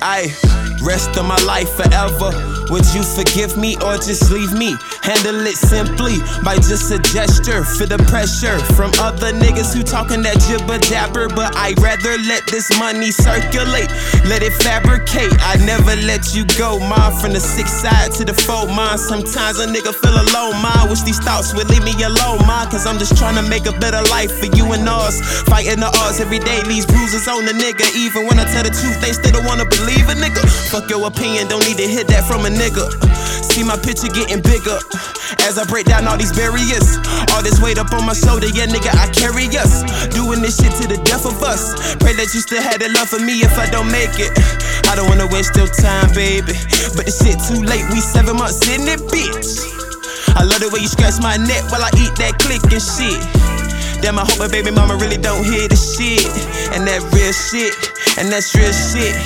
I rest of my life forever. Would you forgive me or just leave me? Handle it simply by just a gesture. For the pressure from other niggas who talking that jibber jabber. But I'd rather let this money circulate, let it fabricate. I never let you go, mine from the six side to the four mine. Sometimes a nigga feel alone, mine. Wish these thoughts would leave me alone, mine. Cause I'm just trying to make a better life for you and us. Fighting the odds every day, leaves bruises on the nigga. Even when I tell the truth, they still don't wanna believe a nigga. Fuck your opinion, don't need to hear that from a nigga. See my picture getting bigger as I break down all these barriers. All this weight up on my shoulder, yeah, nigga, I carry us. Doing this shit to the death of us. Pray that you still had the love for me if I don't make it. I don't wanna waste your time, baby. But the shit too late, we seven months in it, bitch. I love the way you scratch my neck while I eat that click and shit. Damn, I hope my baby mama really don't hear the shit. And that real shit, and that's real shit.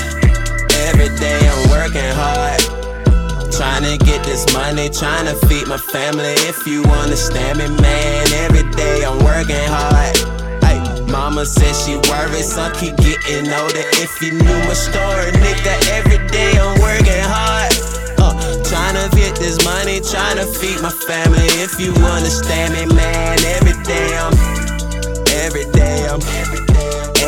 Every day I'm working this money, trying to feed my family. If you understand me, man, every day I'm working hard. Ay, mama said she worried, son keep getting older. If you knew my story, nigga, every day I'm working hard. Uh, trying to get this money, trying to feed my family. If you understand me, man, every day I'm, every day I'm, every day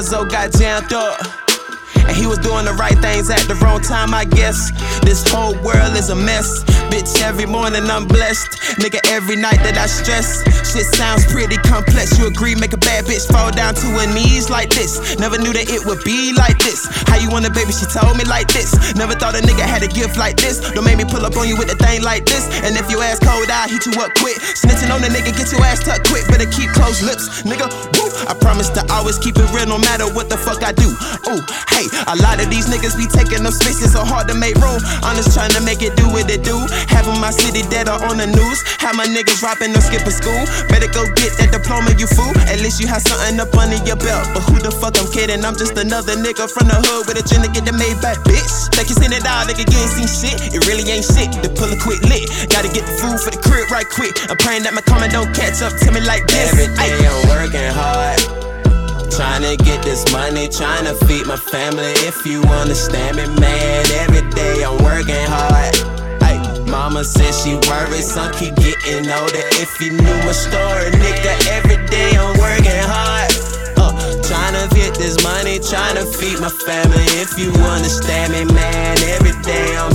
my got jammed up. And he was doing the right things at the wrong time, I guess. This whole world is a mess. Bitch, every morning I'm blessed. Nigga, every night that I stress. Shit sounds pretty complex. You agree, make a bad bitch fall down to her knees like this. Never knew that it would be like this. How you want a baby? She told me like this. Never thought a nigga had a gift like this. Don't make me pull up on you with a thing like this. And if your ass cold, I'll hit you up quick. Snitching on a nigga, get your ass tucked quick. Better keep closed lips, nigga. Woo! I promise to always keep it real no matter what the fuck I do. Ooh, hey, a lot of these niggas be taking up spaces so hard to make room. I'm just trying to make it do what it do. Having my city dead or on the news. Have my niggas dropping or skipping school. Better go get that diploma, you fool. At least you have something up under your belt. But who the fuck I'm kidding? I'm just another nigga from the hood with a gin to get the made back, bitch. Think can send it out, nigga, you ain't seen shit. It really ain't shit. To pull a quick lit. Gotta get the food for the crib right quick. I'm praying that my comment don't catch up to me like this. Every day I'm working hard. Trying to get this money, trying to feed my family. If you understand me, man, every day I'm working hard. Mama said she worried, son keep getting older. If you knew my story, nigga, every day I'm working hard. Uh, trying to get this money, trying to feed my family. If you understand me, man, every day I'm,